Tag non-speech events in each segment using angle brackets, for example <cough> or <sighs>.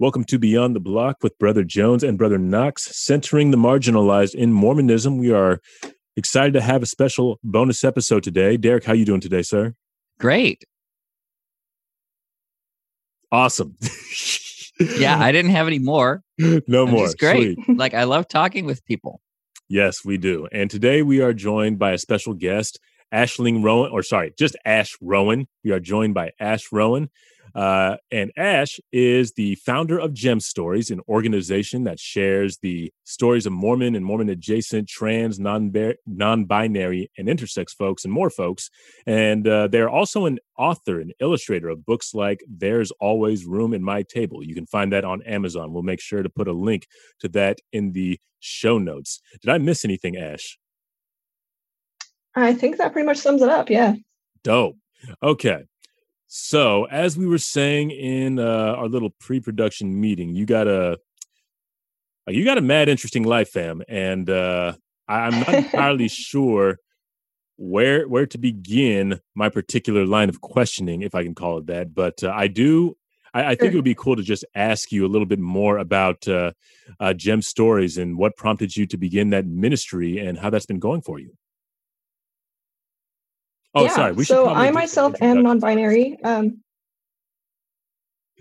Welcome to Beyond the Block with Brother Jones and Brother Knox, centering the marginalized in Mormonism. We are excited to have a special bonus episode today. Derek, how are you doing today, sir? Great. Awesome. <laughs> yeah, I didn't have any more. <laughs> No more. great. like I love talking with people. Yes, we do. And today we are joined by a special guest, Ashling Rowan, or sorry, just Ash Rowan. We are joined by Ash Rowan. Uh, and Ash is the founder of Gem Stories, an organization that shares the stories of Mormon and Mormon adjacent, trans, non binary, and intersex folks and more folks. And uh, they're also an author and illustrator of books like There's Always Room in My Table. You can find that on Amazon. We'll make sure to put a link to that in the show notes. Did I miss anything, Ash? I think that pretty much sums it up. Yeah. Dope. Okay. So, as we were saying in uh, our little pre-production meeting, you got a uh, you got a mad interesting life, fam, and uh, I'm not <laughs> entirely sure where where to begin my particular line of questioning, if I can call it that. But uh, I do. I, I think it would be cool to just ask you a little bit more about uh, uh, Gem Stories and what prompted you to begin that ministry and how that's been going for you. Oh, yeah. sorry. We so I myself am non-binary. Um,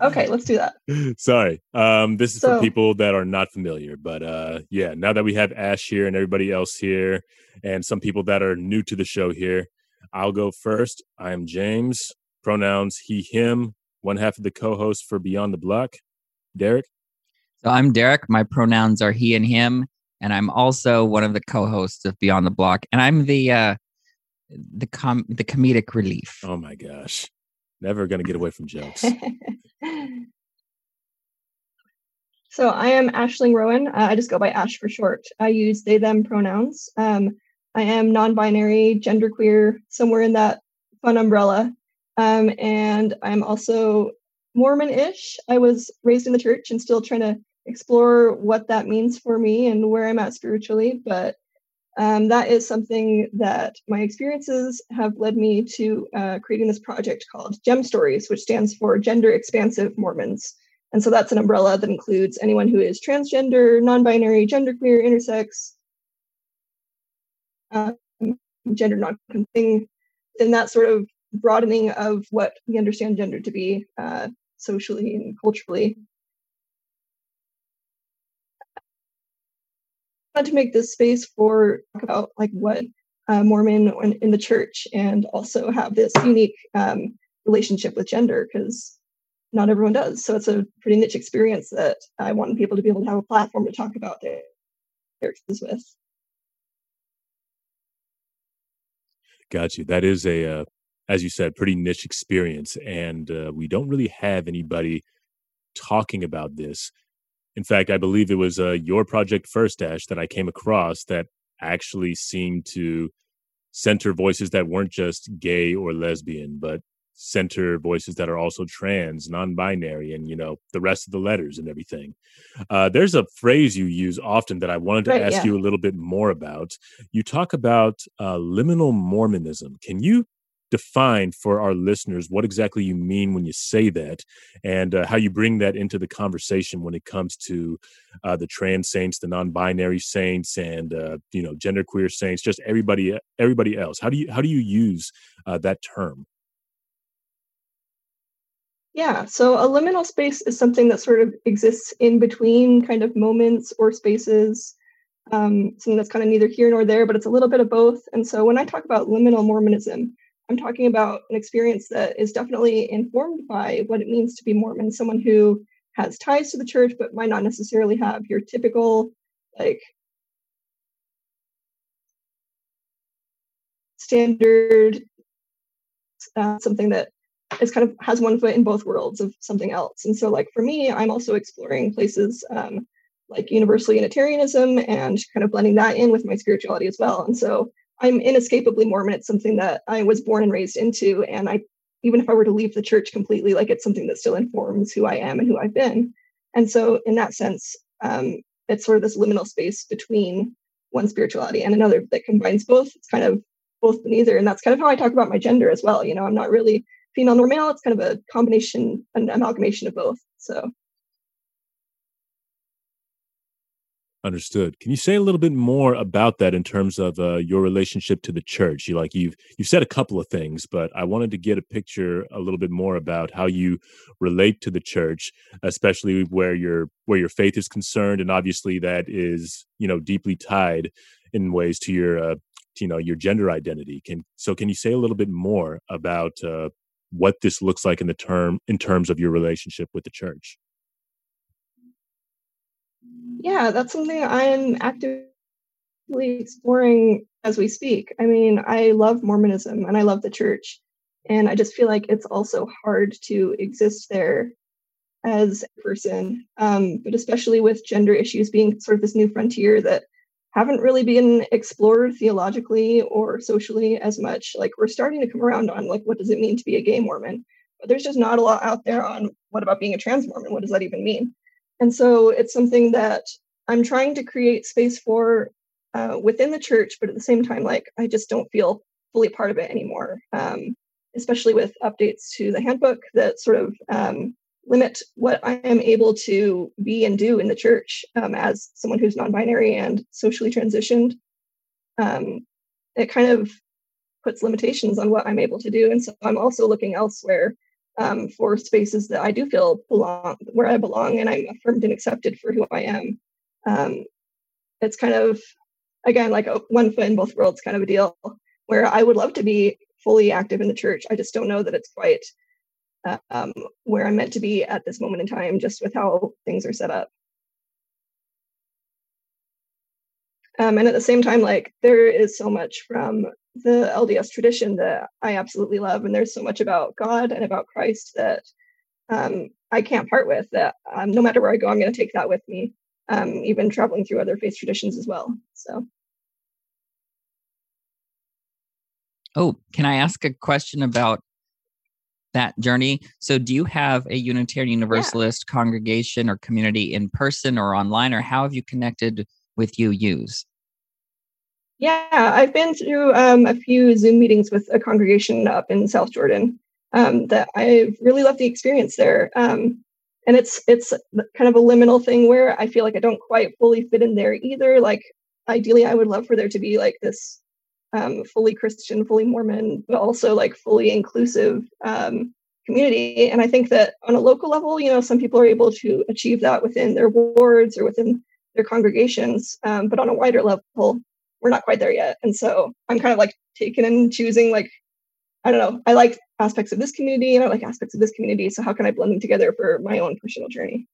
okay, let's do that. <laughs> sorry. Um, this is so, for people that are not familiar, but uh, yeah. Now that we have Ash here and everybody else here, and some people that are new to the show here, I'll go first. I am James. Pronouns he, him. One half of the co-host for Beyond the Block. Derek. So I'm Derek. My pronouns are he and him, and I'm also one of the co-hosts of Beyond the Block, and I'm the uh, the com the comedic relief. Oh my gosh. Never gonna get away from jokes. <laughs> so I am Ashling Rowan. Uh, I just go by Ash for short. I use they them pronouns. Um, I am non-binary, genderqueer, somewhere in that fun umbrella. Um, and I'm also Mormon-ish. I was raised in the church and still trying to explore what that means for me and where I'm at spiritually. But um, that is something that my experiences have led me to uh, creating this project called Gem Stories, which stands for Gender Expansive Mormons. And so that's an umbrella that includes anyone who is transgender, non binary, genderqueer, intersex, um, gender non conforming, and that sort of broadening of what we understand gender to be uh, socially and culturally. To make this space for talk about like what uh, Mormon in the church and also have this unique um, relationship with gender because not everyone does. So it's a pretty niche experience that I want people to be able to have a platform to talk about their, their experiences with. Got you. That is a, uh, as you said, pretty niche experience, and uh, we don't really have anybody talking about this in fact, I believe it was uh, your project first, Ash, that I came across that actually seemed to center voices that weren't just gay or lesbian, but center voices that are also trans, non-binary, and you know the rest of the letters and everything. Uh, there's a phrase you use often that I wanted to right, ask yeah. you a little bit more about. You talk about uh, liminal Mormonism. Can you define for our listeners what exactly you mean when you say that and uh, how you bring that into the conversation when it comes to uh, the trans saints the non-binary saints and uh, you know genderqueer saints just everybody everybody else how do you how do you use uh, that term yeah, so a liminal space is something that sort of exists in between kind of moments or spaces, um, something that's kind of neither here nor there, but it's a little bit of both. And so when I talk about liminal Mormonism, I'm talking about an experience that is definitely informed by what it means to be Mormon, someone who has ties to the church, but might not necessarily have your typical, like, standard, uh, something that is kind of has one foot in both worlds of something else. And so, like, for me, I'm also exploring places um, like universal Unitarianism and kind of blending that in with my spirituality as well. And so, I'm inescapably Mormon. It's something that I was born and raised into. And I, even if I were to leave the church completely, like it's something that still informs who I am and who I've been. And so, in that sense, um, it's sort of this liminal space between one spirituality and another that combines both. It's kind of both and neither. And that's kind of how I talk about my gender as well. You know, I'm not really female nor male. It's kind of a combination, an amalgamation of both. So Understood. Can you say a little bit more about that in terms of uh, your relationship to the church? You like you've you've said a couple of things, but I wanted to get a picture a little bit more about how you relate to the church, especially where your where your faith is concerned, and obviously that is you know deeply tied in ways to your uh, you know your gender identity. Can so can you say a little bit more about uh, what this looks like in the term in terms of your relationship with the church? Yeah, that's something I'm actively exploring as we speak. I mean, I love Mormonism and I love the church. And I just feel like it's also hard to exist there as a person, um, but especially with gender issues being sort of this new frontier that haven't really been explored theologically or socially as much. Like we're starting to come around on like what does it mean to be a gay Mormon, but there's just not a lot out there on what about being a trans Mormon? What does that even mean? And so it's something that I'm trying to create space for uh, within the church, but at the same time, like I just don't feel fully part of it anymore. Um, especially with updates to the handbook that sort of um, limit what I am able to be and do in the church um, as someone who's non-binary and socially transitioned. Um, it kind of puts limitations on what I'm able to do, and so I'm also looking elsewhere um, for spaces that I do feel belong where I belong and I'm affirmed and accepted for who I am. Um, it's kind of again like a one foot in both worlds kind of a deal where I would love to be fully active in the church. I just don't know that it's quite uh, um, where I'm meant to be at this moment in time, just with how things are set up. Um, and at the same time, like there is so much from the LDS tradition that I absolutely love. And there's so much about God and about Christ that um, I can't part with. That um, no matter where I go, I'm going to take that with me, um, even traveling through other faith traditions as well. So. Oh, can I ask a question about that journey? So, do you have a Unitarian Universalist yeah. congregation or community in person or online, or how have you connected with UUs? Yeah, I've been through um, a few Zoom meetings with a congregation up in South Jordan um, that I really love the experience there. Um, and it's it's kind of a liminal thing where I feel like I don't quite fully fit in there either. Like ideally, I would love for there to be like this um, fully Christian, fully Mormon, but also like fully inclusive um, community. And I think that on a local level, you know, some people are able to achieve that within their wards or within their congregations. Um, but on a wider level, we're not quite there yet. And so I'm kind of like taking and choosing like, I don't know, I like aspects of this community and I like aspects of this community. So how can I blend them together for my own personal journey?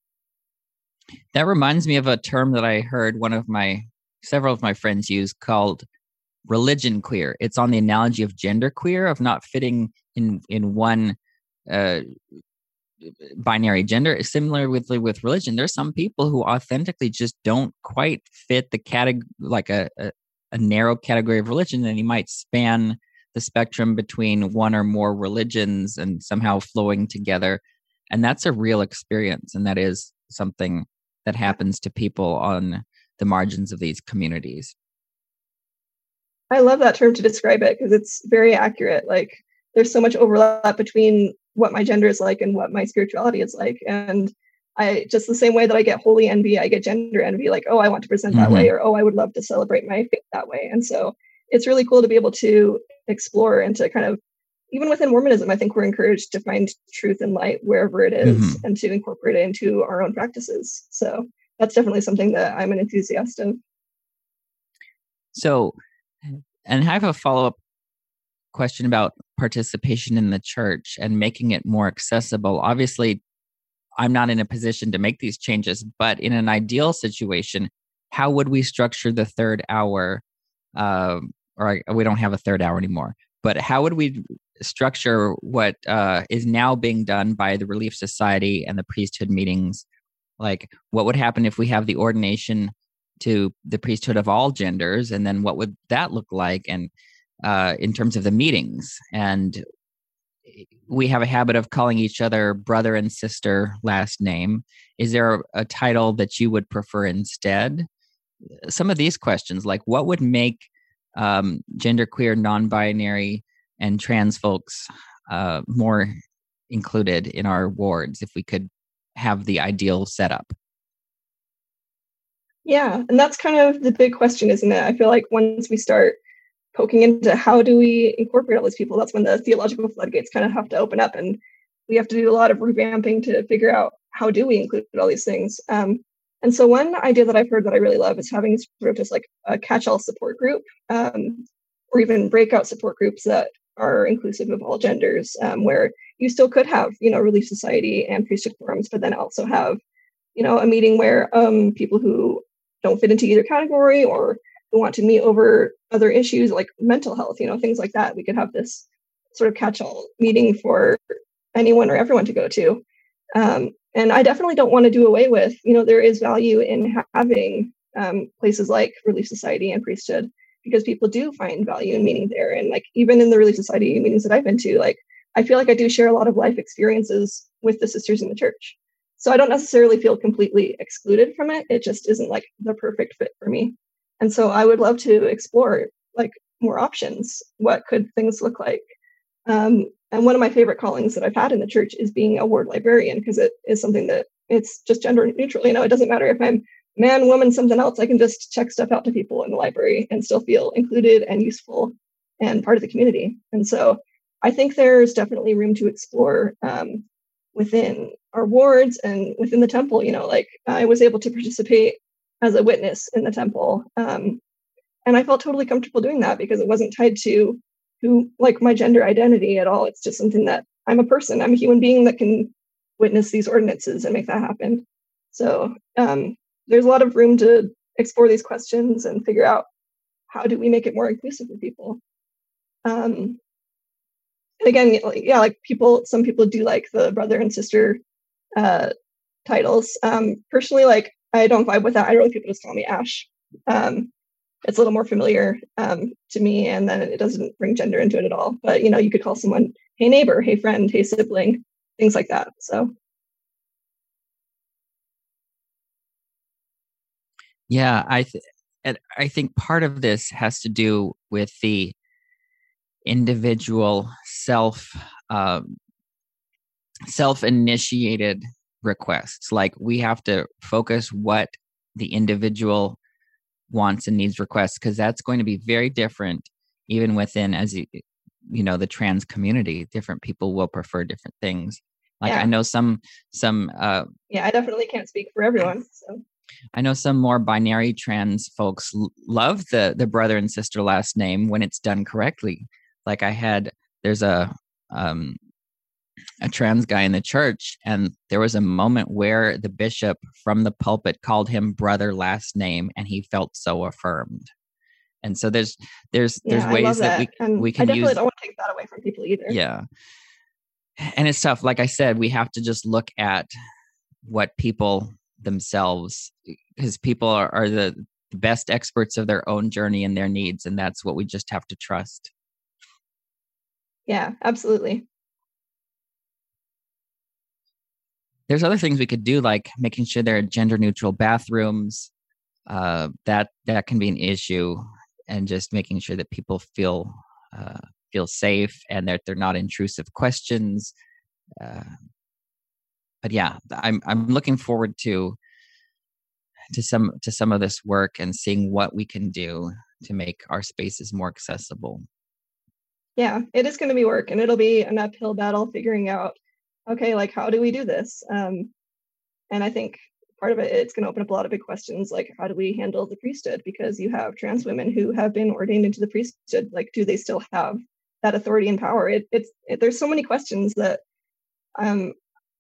That reminds me of a term that I heard one of my several of my friends use called religion queer. It's on the analogy of gender queer, of not fitting in in one uh, binary gender similar with with religion there's some people who authentically just don't quite fit the category like a, a narrow category of religion and you might span the spectrum between one or more religions and somehow flowing together. And that's a real experience and that is something that happens to people on the margins of these communities. I love that term to describe it because it's very accurate. Like there's so much overlap between what my gender is like and what my spirituality is like. And I just the same way that I get holy envy, I get gender envy, like, oh, I want to present mm-hmm. that way, or oh, I would love to celebrate my faith that way. And so it's really cool to be able to explore and to kind of even within Mormonism, I think we're encouraged to find truth and light wherever it is mm-hmm. and to incorporate it into our own practices. So that's definitely something that I'm an enthusiast of. So, and I have a follow up question about participation in the church and making it more accessible. Obviously, I'm not in a position to make these changes, but in an ideal situation, how would we structure the third hour? Uh, or I, we don't have a third hour anymore, but how would we structure what uh, is now being done by the Relief Society and the priesthood meetings? Like, what would happen if we have the ordination to the priesthood of all genders, and then what would that look like? And uh, in terms of the meetings. And we have a habit of calling each other brother and sister last name. Is there a title that you would prefer instead? Some of these questions, like what would make um, genderqueer, non-binary, and trans folks uh, more included in our wards if we could have the ideal setup? Yeah, and that's kind of the big question, isn't it? I feel like once we start poking into how do we incorporate all these people, that's when the theological floodgates kind of have to open up, and we have to do a lot of revamping to figure out how do we include all these things. Um, and so one idea that I've heard that I really love is having sort of just like a catch-all support group, um, or even breakout support groups that are inclusive of all genders, um, where you still could have, you know, Relief Society and priesthood forums, but then also have, you know, a meeting where um, people who don't fit into either category or want to meet over other issues like mental health, you know, things like that. We could have this sort of catch-all meeting for anyone or everyone to go to. Um, and I definitely don't want to do away with, you know, there is value in having um, places like Relief Society and Priesthood because people do find value and meaning there. And like even in the Relief Society meetings that I've been to, like I feel like I do share a lot of life experiences with the sisters in the church. So I don't necessarily feel completely excluded from it. It just isn't like the perfect fit for me. And so I would love to explore like more options. What could things look like? Um, and one of my favorite callings that I've had in the church is being a ward librarian because it is something that it's just gender neutral. You know, it doesn't matter if I'm man, woman, something else. I can just check stuff out to people in the library and still feel included and useful and part of the community. And so I think there's definitely room to explore um, within our wards and within the temple. You know, like I was able to participate as a witness in the temple. Um, and I felt totally comfortable doing that because it wasn't tied to who like my gender identity at all. It's just something that I'm a person, I'm a human being that can witness these ordinances and make that happen. So um, there's a lot of room to explore these questions and figure out how do we make it more inclusive for people. Um, and again, yeah, like people, some people do like the brother and sister uh, titles. Um, personally, like I don't vibe with that. I really people just call me Ash. Um, it's a little more familiar um, to me and then it doesn't bring gender into it at all but you know you could call someone hey neighbor hey friend hey sibling things like that so yeah i th- i think part of this has to do with the individual self um, self initiated requests like we have to focus what the individual wants and needs requests because that's going to be very different even within as you you know the trans community different people will prefer different things. Like yeah. i know some some uh yeah i definitely can't speak for everyone so. I know some more binary trans folks l- love the the brother and sister last name when it's done correctly. Like i had there's a um a trans guy in the church and there was a moment where the bishop from the pulpit called him brother last name and he felt so affirmed. And so there's there's yeah, there's ways that. that, we and we can I definitely use don't want to take that away from people either. Yeah. And it's tough like i said we have to just look at what people themselves because people are, are the best experts of their own journey and their needs and that's what we just have to trust. Yeah absolutely there's other things we could do like making sure there are gender neutral bathrooms uh, that that can be an issue and just making sure that people feel uh, feel safe and that they're not intrusive questions uh, but yeah i'm i'm looking forward to to some to some of this work and seeing what we can do to make our spaces more accessible. Yeah it is going to be work and it'll be an uphill battle figuring out okay, like how do we do this? Um, and I think part of it it's going to open up a lot of big questions like how do we handle the priesthood? Because you have trans women who have been ordained into the priesthood like do they still have that authority and power? It, it's it, there's so many questions that um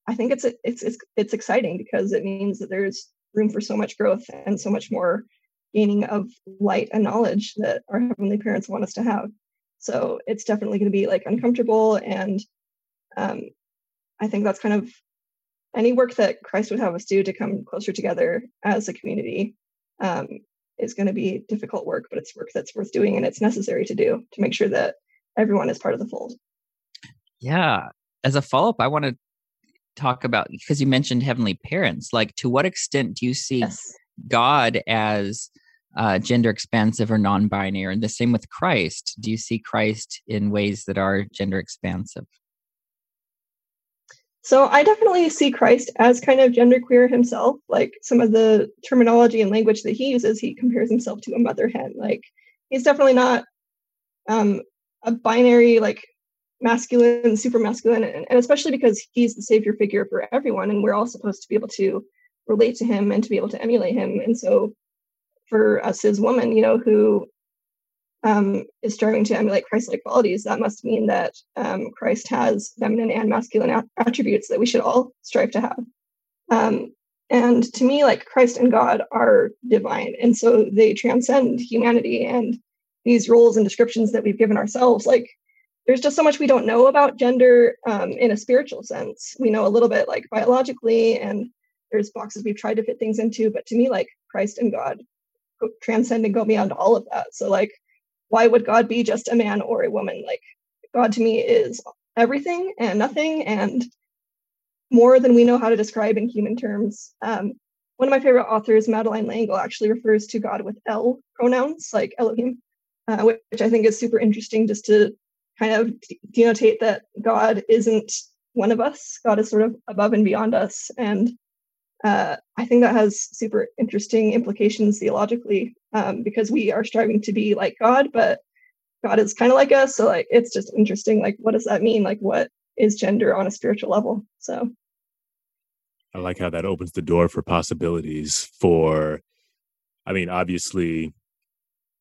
i think it's it's it's it's exciting because it means that there's room for so much growth and so much more gaining of light and knowledge that our heavenly parents want us to have. So it's definitely going to be like uncomfortable and um, I think that's kind of any work that Christ would have us do to come closer together as a community um, is going to be difficult work, but it's work that's worth doing and it's necessary to do to make sure that everyone is part of the fold. Yeah. As a follow up, I want to talk about because you mentioned heavenly parents. Like, to what extent do you see yes. God as uh, gender expansive or non binary? And the same with Christ. Do you see Christ in ways that are gender expansive? So I definitely see Christ as kind of genderqueer himself. Like some of the terminology and language that he uses, he compares himself to a mother hen. Like he's definitely not um, a binary like masculine, super masculine, and, and especially because he's the savior figure for everyone, and we're all supposed to be able to relate to him and to be able to emulate him. And so, for us as women, you know, who um, is striving to emulate Christ-like qualities, that must mean that um, Christ has feminine and masculine a- attributes that we should all strive to have. Um, and to me, like Christ and God are divine, and so they transcend humanity and these roles and descriptions that we've given ourselves. Like there's just so much we don't know about gender um, in a spiritual sense. We know a little bit like biologically, and there's boxes we've tried to fit things into. But to me, like Christ and God transcend and go beyond all of that. So like why would God be just a man or a woman? Like God to me is everything and nothing and more than we know how to describe in human terms. Um, one of my favorite authors, Madeleine L'Engle, actually refers to God with L pronouns, like Elohim, uh, which, which I think is super interesting just to kind of denotate that God isn't one of us. God is sort of above and beyond us. And uh, I think that has super interesting implications theologically um, because we are striving to be like God, but God is kind of like us. So like it's just interesting. Like, what does that mean? Like, what is gender on a spiritual level? So I like how that opens the door for possibilities for. I mean, obviously,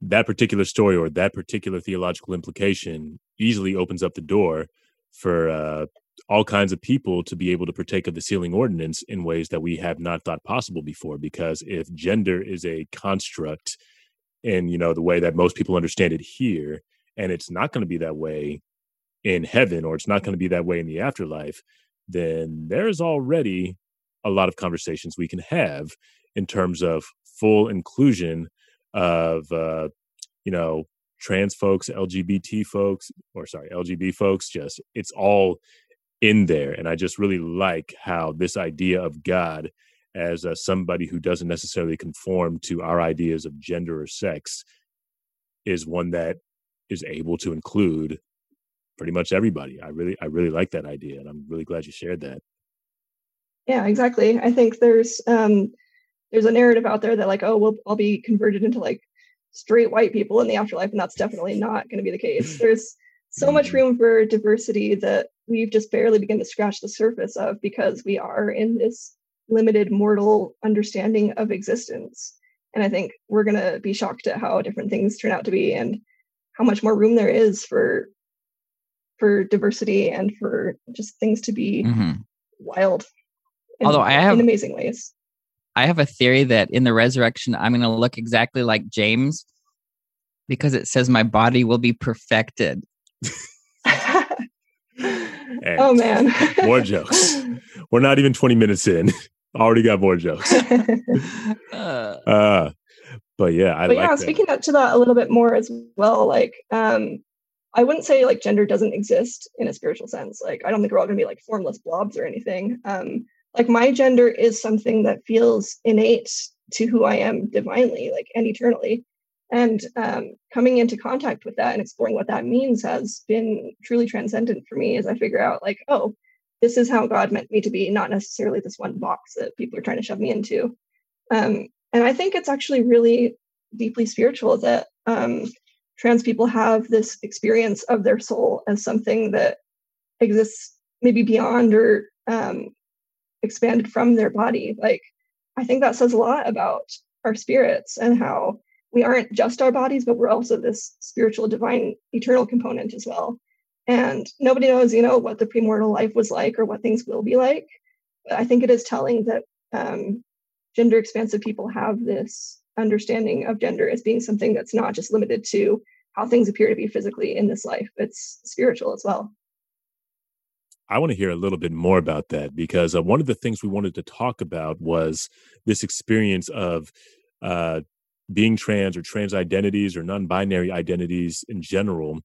that particular story or that particular theological implication easily opens up the door for uh, all kinds of people to be able to partake of the sealing ordinance in ways that we have not thought possible before because if gender is a construct in you know the way that most people understand it here and it's not going to be that way in heaven or it's not going to be that way in the afterlife then there's already a lot of conversations we can have in terms of full inclusion of uh you know trans folks lgbt folks or sorry lgb folks just it's all in there. And I just really like how this idea of God as uh, somebody who doesn't necessarily conform to our ideas of gender or sex is one that is able to include pretty much everybody. I really, I really like that idea, and I'm really glad you shared that. Yeah, exactly. I think there's um, there's a narrative out there that like, oh, well, I'll be converted into like straight white people in the afterlife, and that's definitely not going to be the case. <laughs> There's so much mm-hmm. room for diversity that we've just barely begun to scratch the surface of because we are in this limited mortal understanding of existence. And I think we're going to be shocked at how different things turn out to be and how much more room there is for for diversity and for just things to be mm-hmm. wild. In, Although I have in amazing ways. I have a theory that in the resurrection I'm going to look exactly like James because it says my body will be perfected. <laughs> oh man. more jokes. We're not even 20 minutes in. <laughs> Already got more jokes. <laughs> Uh. uh, but yeah, I but like yeah, speaking up to that a little bit more as well, like um I wouldn't say like gender doesn't exist in a spiritual sense. Like I don't think we're all gonna be like formless blobs or anything. Um like my gender is something that feels innate to who I am divinely, like and eternally. And um, coming into contact with that and exploring what that means has been truly transcendent for me as I figure out, like, oh, this is how God meant me to be, not necessarily this one box that people are trying to shove me into. Um, and I think it's actually really deeply spiritual that um, trans people have this experience of their soul as something that exists maybe beyond or um, expanded from their body. Like, I think that says a lot about our spirits and how we aren't just our bodies, but we're also this spiritual, divine, eternal component as well. And nobody knows, you know, what the premortal life was like or what things will be like. But I think it is telling that um, gender expansive people have this understanding of gender as being something that's not just limited to how things appear to be physically in this life, it's spiritual as well. I want to hear a little bit more about that because uh, one of the things we wanted to talk about was this experience of uh, being trans or trans identities or non binary identities in general,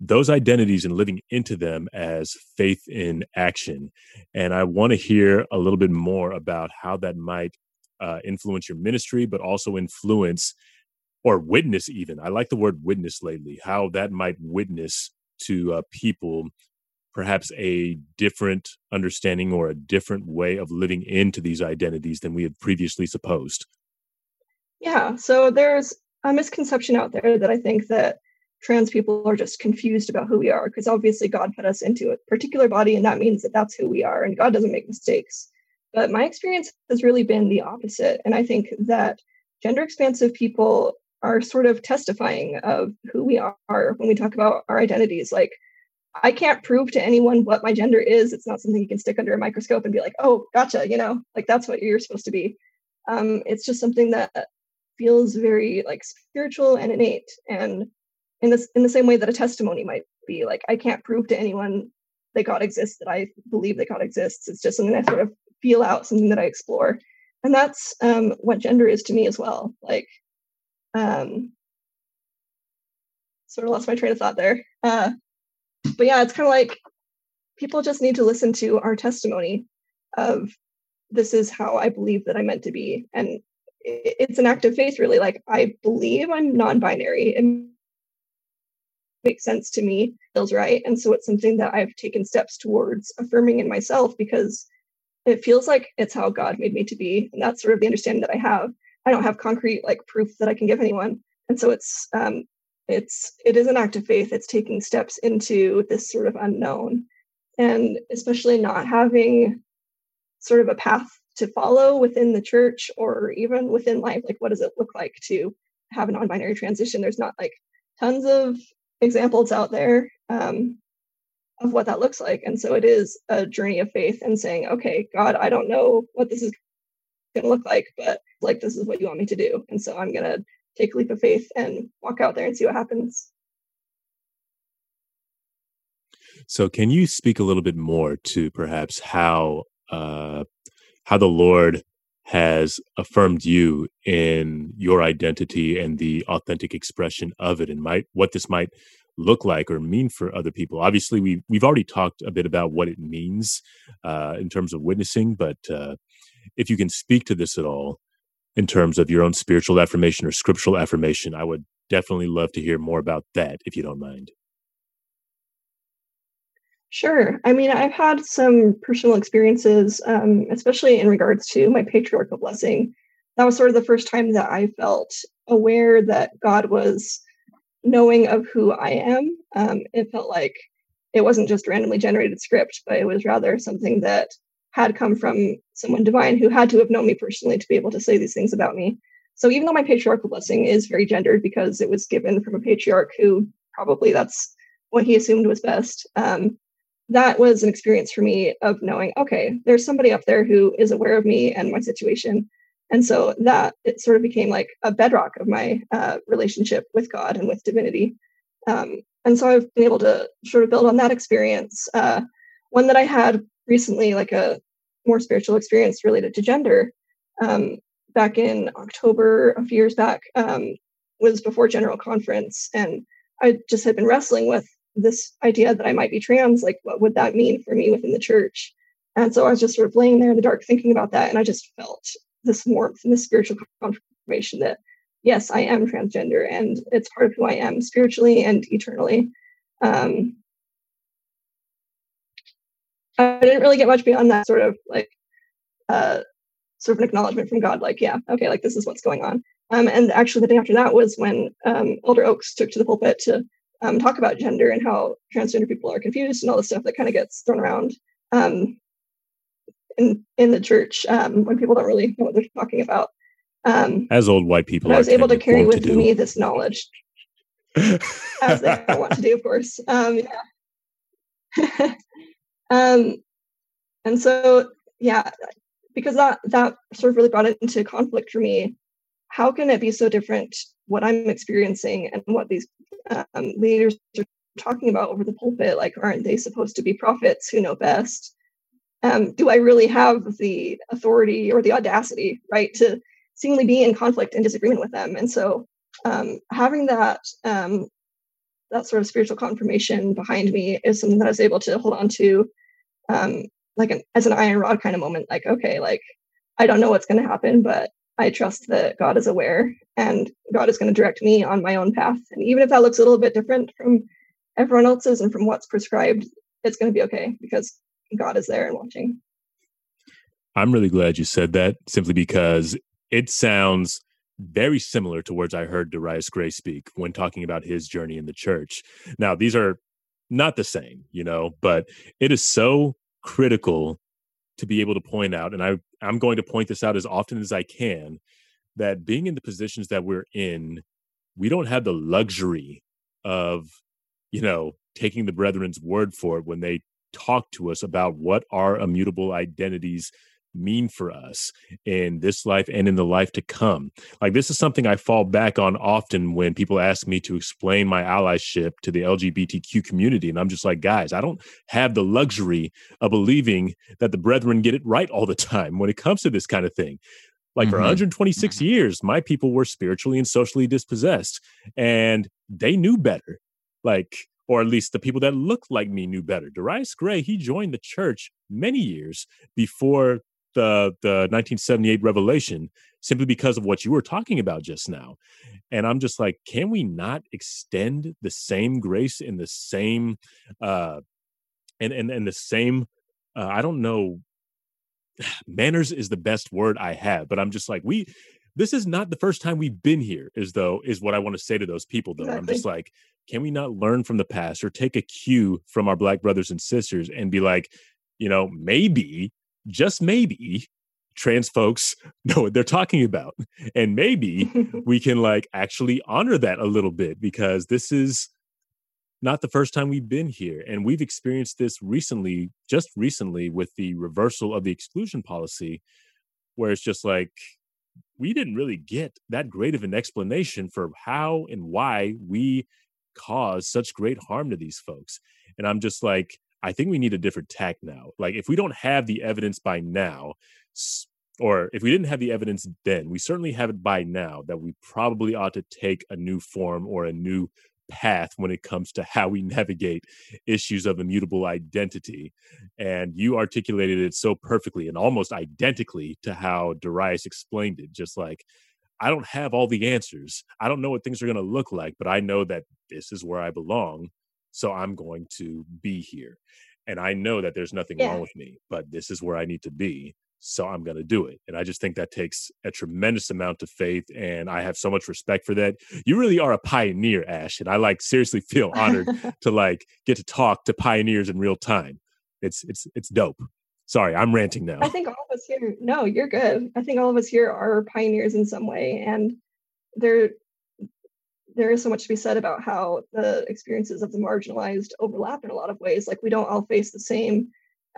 those identities and living into them as faith in action. And I want to hear a little bit more about how that might uh, influence your ministry, but also influence or witness, even. I like the word witness lately, how that might witness to uh, people perhaps a different understanding or a different way of living into these identities than we had previously supposed. Yeah, so there's a misconception out there that I think that trans people are just confused about who we are because obviously God put us into a particular body and that means that that's who we are and God doesn't make mistakes. But my experience has really been the opposite. And I think that gender expansive people are sort of testifying of who we are when we talk about our identities. Like, I can't prove to anyone what my gender is. It's not something you can stick under a microscope and be like, oh, gotcha, you know, like that's what you're supposed to be. Um, it's just something that feels very like spiritual and innate. And in this in the same way that a testimony might be, like I can't prove to anyone that God exists, that I believe that God exists. It's just something I sort of feel out, something that I explore. And that's um, what gender is to me as well. Like um, sort of lost my train of thought there. Uh, but yeah, it's kind of like people just need to listen to our testimony of this is how I believe that I'm meant to be. And it's an act of faith, really. Like, I believe I'm non binary. It makes sense to me, feels right. And so it's something that I've taken steps towards affirming in myself because it feels like it's how God made me to be. And that's sort of the understanding that I have. I don't have concrete like proof that I can give anyone. And so it's um it's it is an act of faith. It's taking steps into this sort of unknown. And especially not having sort of a path to follow within the church or even within life. Like what does it look like to have a non-binary transition? There's not like tons of examples out there um, of what that looks like. And so it is a journey of faith and saying, okay, God, I don't know what this is going to look like, but like this is what you want me to do and so i'm going to take a leap of faith and walk out there and see what happens so can you speak a little bit more to perhaps how uh how the lord has affirmed you in your identity and the authentic expression of it and might what this might look like or mean for other people obviously we we've already talked a bit about what it means uh, in terms of witnessing but uh, if you can speak to this at all in terms of your own spiritual affirmation or scriptural affirmation. I would definitely love to hear more about that if you don't mind. Sure. I mean, I've had some personal experiences, um, especially in regards to my patriarchal blessing. That was sort of the first time that I felt aware that God was knowing of who I am. Um, it felt like it wasn't just randomly generated script, but it was rather something that had come from someone divine who had to have known me personally to be able to say these things about me. So even though my patriarchal blessing is very gendered because it was given from a patriarch who probably that's what he assumed was best, um, that was an experience for me of knowing, okay, there's somebody up there who is aware of me and my situation. And so that it sort of became like a bedrock of my uh, relationship with God and with divinity. Um, and so I've been able to sort of build on that experience. Uh, one that I had recently like a more spiritual experience related to gender um, back in October a few years back um, was before general conference and I just had been wrestling with this idea that I might be trans like what would that mean for me within the church and so I was just sort of laying there in the dark thinking about that and I just felt this warmth and this spiritual confirmation that yes I am transgender and it's part of who I am spiritually and eternally um, I didn't really get much beyond that sort of like uh, sort of an acknowledgement from God, like, yeah, okay, like this is what's going on. Um, and actually, the day after that was when um, Elder Oaks took to the pulpit to um, talk about gender and how transgender people are confused and all the stuff that kind of gets thrown around um, in in the church um, when people don't really know what they're talking about. Um, as old white people, I was able to carry with me this knowledge, <laughs> as they want to do, of course. yeah. <laughs> Um, and so, yeah, because that that sort of really brought it into conflict for me. How can it be so different what I'm experiencing and what these um, leaders are talking about over the pulpit? Like, aren't they supposed to be prophets who know best? Um, do I really have the authority or the audacity, right, to seemingly be in conflict and disagreement with them? And so, um, having that um, that sort of spiritual confirmation behind me is something that I was able to hold on to um, like an, as an iron rod kind of moment like okay like i don't know what's going to happen but i trust that god is aware and god is going to direct me on my own path and even if that looks a little bit different from everyone else's and from what's prescribed it's going to be okay because God is there and watching. I'm really glad you said that simply because it sounds very similar to words I heard Darius Gray speak when talking about his journey in the church. Now, these are not the same, you know, but it is so critical to be able to point out, and I, I'm going to point this out as often as I can, that being in the positions that we're in, we don't have the luxury of, you know, taking the brethren's word for it when they talk to us about what our immutable identities mean for us in this life and in the life to come. Like, this is something I fall back on often when people ask me to explain my allyship to the LGBTQ community. And I'm just like, guys, I don't have the luxury of believing that the brethren get it right all the time when it comes to this kind of thing. Like mm-hmm. for 126 mm-hmm. years, my people were spiritually and socially dispossessed, and they knew better. Like, or at least the people that looked like me knew better. Darius Gray, he joined the church many years before the the 1978 revelation simply because of what you were talking about just now and i'm just like can we not extend the same grace in the same uh and and, and the same uh, i don't know <sighs> manners is the best word i have but i'm just like we this is not the first time we've been here is though is what i want to say to those people though exactly. i'm just like can we not learn from the past or take a cue from our black brothers and sisters and be like you know maybe just maybe trans folks <laughs> know what they're talking about. And maybe <laughs> we can like actually honor that a little bit because this is not the first time we've been here. And we've experienced this recently just recently with the reversal of the exclusion policy where it's just like we didn't really get that great of an explanation for how and why we cause such great harm to these folks. And i'm just like I think we need a different tack now. Like if we don't have the evidence by now, or if we didn't have the evidence then, we certainly have it by now that we probably ought to take a new form or a new path when it comes to <laughs> how we navigate issues of immutable identity. And you articulated it so perfectly and almost identically to how Darius explained it. Just like, I don't have all the answers. I don't know what things are going to look like, but I know that this is where I belong. So I'm going to be here. And I know that there's nothing yeah. wrong with me, but this is where I need to be. So I'm going to do it. And I just think that takes a tremendous amount of faith. And I have so much respect for that. You really are a pioneer, Ash. And I like seriously <laughs> feel honored <laughs> to like get to talk to pioneers in real time. It's, it's, it's dope. Sorry, I'm ranting now. I think all of us here, no, you're good. I think all of us here are pioneers in some way. And there there is so much to be said about how the experiences of the marginalized overlap in a lot of ways. Like we don't all face the same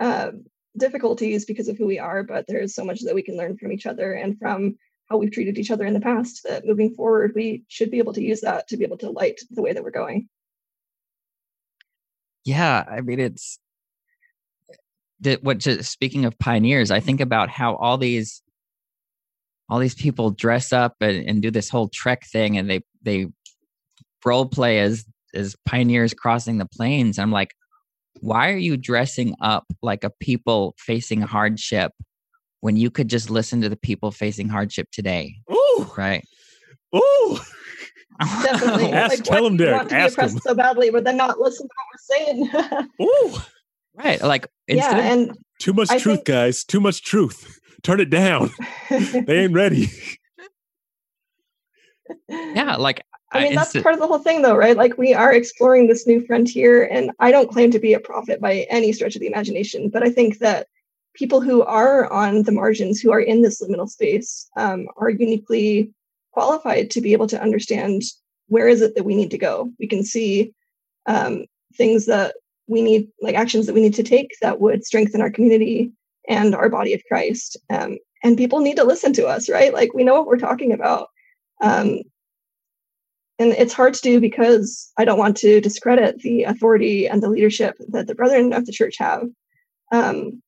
uh, difficulties because of who we are, but there is so much that we can learn from each other and from how we've treated each other in the past. That moving forward, we should be able to use that to be able to light the way that we're going. Yeah, I mean it's what. Just, speaking of pioneers, I think about how all these all these people dress up and, and do this whole trek thing and they they role play as as pioneers crossing the plains. I'm like, why are you dressing up like a people facing hardship when you could just listen to the people facing hardship today? Ooh, right. Ooh. Definitely. <laughs> Ask, like, tell them, Derek. Want to Ask be oppressed him. so badly, but then not listen to what we're saying. <laughs> Ooh. Right. Like, yeah, and too much I truth, think, guys. Too much truth. Turn it down. <laughs> they ain't ready. yeah, like I mean, that's part of the whole thing, though, right? Like, we are exploring this new frontier, and I don't claim to be a prophet by any stretch of the imagination, but I think that people who are on the margins, who are in this liminal space, um, are uniquely qualified to be able to understand where is it that we need to go. We can see um, things that we need, like actions that we need to take that would strengthen our community and our body of Christ. Um, and people need to listen to us, right? Like, we know what we're talking about. Um, and it's hard to do because I don't want to discredit the authority and the leadership that the brethren of the church have. Um,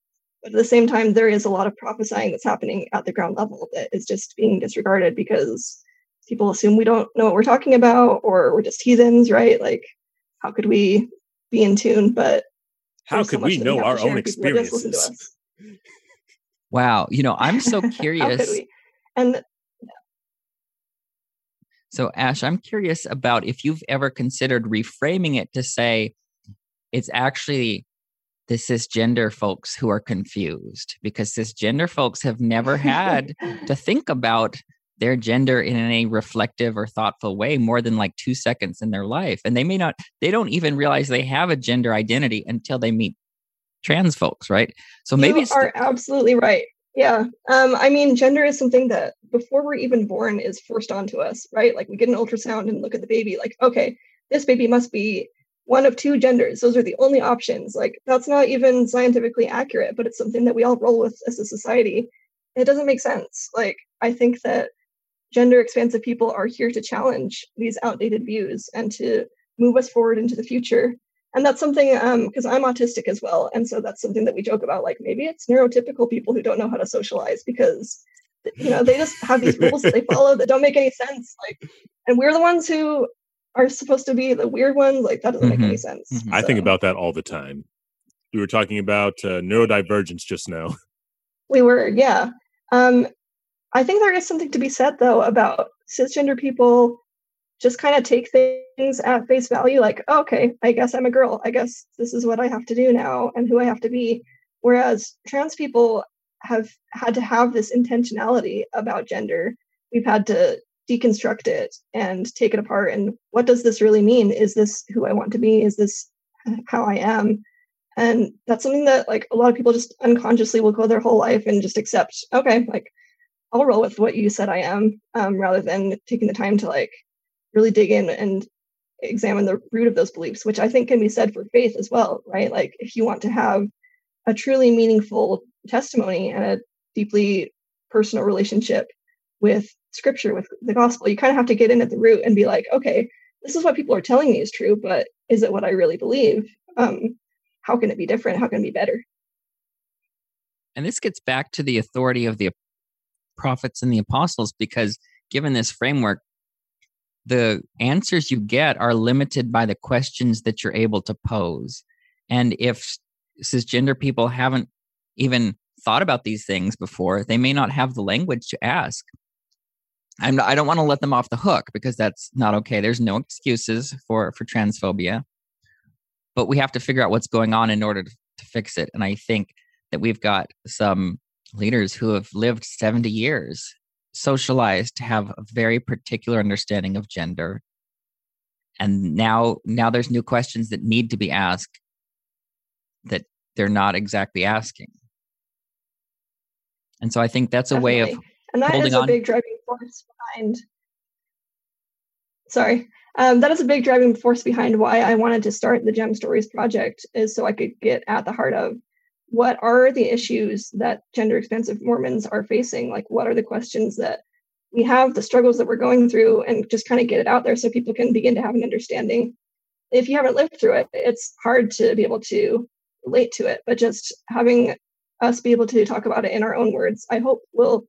but at the same time, there is a lot of prophesying that's happening at the ground level that is just being disregarded because people assume we don't know what we're talking about or we're just heathens, right? Like, how could we be in tune? But how could so we know we our own experiences? Wow, you know, I'm so <laughs> curious. and so, Ash, I'm curious about if you've ever considered reframing it to say it's actually the cisgender folks who are confused because cisgender folks have never had to <laughs> think about their gender in a reflective or thoughtful way more than like two seconds in their life. And they may not, they don't even realize they have a gender identity until they meet trans folks, right? So maybe you are absolutely right. Yeah. Um, I mean, gender is something that before we're even born is forced onto us, right? Like we get an ultrasound and look at the baby, like, okay, this baby must be one of two genders. Those are the only options. Like that's not even scientifically accurate, but it's something that we all roll with as a society. It doesn't make sense. Like I think that gender expansive people are here to challenge these outdated views and to move us forward into the future and that's something because um, i'm autistic as well and so that's something that we joke about like maybe it's neurotypical people who don't know how to socialize because you know they just have these rules that they follow that don't make any sense like and we're the ones who are supposed to be the weird ones like that doesn't mm-hmm. make any sense mm-hmm. i think about that all the time we were talking about uh, neurodivergence just now <laughs> we were yeah um I think there is something to be said though about cisgender people just kind of take things at face value like oh, okay i guess i'm a girl. I guess this is what i have to do now and who i have to be. Whereas trans people have had to have this intentionality about gender. We've had to deconstruct it and take it apart and what does this really mean? Is this who i want to be? Is this how i am? And that's something that like a lot of people just unconsciously will go their whole life and just accept okay like I'll roll with what you said I am, um, rather than taking the time to like really dig in and examine the root of those beliefs, which I think can be said for faith as well, right? Like if you want to have a truly meaningful testimony and a deeply personal relationship with scripture, with the gospel, you kind of have to get in at the root and be like, okay, this is what people are telling me is true, but is it what I really believe? Um, how can it be different? How can it be better? And this gets back to the authority of the prophets and the apostles because given this framework the answers you get are limited by the questions that you're able to pose. And if cisgender people haven't even thought about these things before they may not have the language to ask. I'm, i don't want to let them off the hook because that's not okay. There's no excuses for for transphobia. But we have to figure out what's going on in order to, to fix it. And i think that we've got some leaders who have lived 70 years socialized to have a very particular understanding of gender and now now there's new questions that need to be asked that they're not exactly asking and so i think that's a Definitely. way of and that is a on. big driving force behind sorry um, that is a big driving force behind why i wanted to start the gem stories project is so i could get at the heart of what are the issues that gender expansive Mormons are facing? Like, what are the questions that we have, the struggles that we're going through, and just kind of get it out there so people can begin to have an understanding. If you haven't lived through it, it's hard to be able to relate to it, but just having us be able to talk about it in our own words, I hope will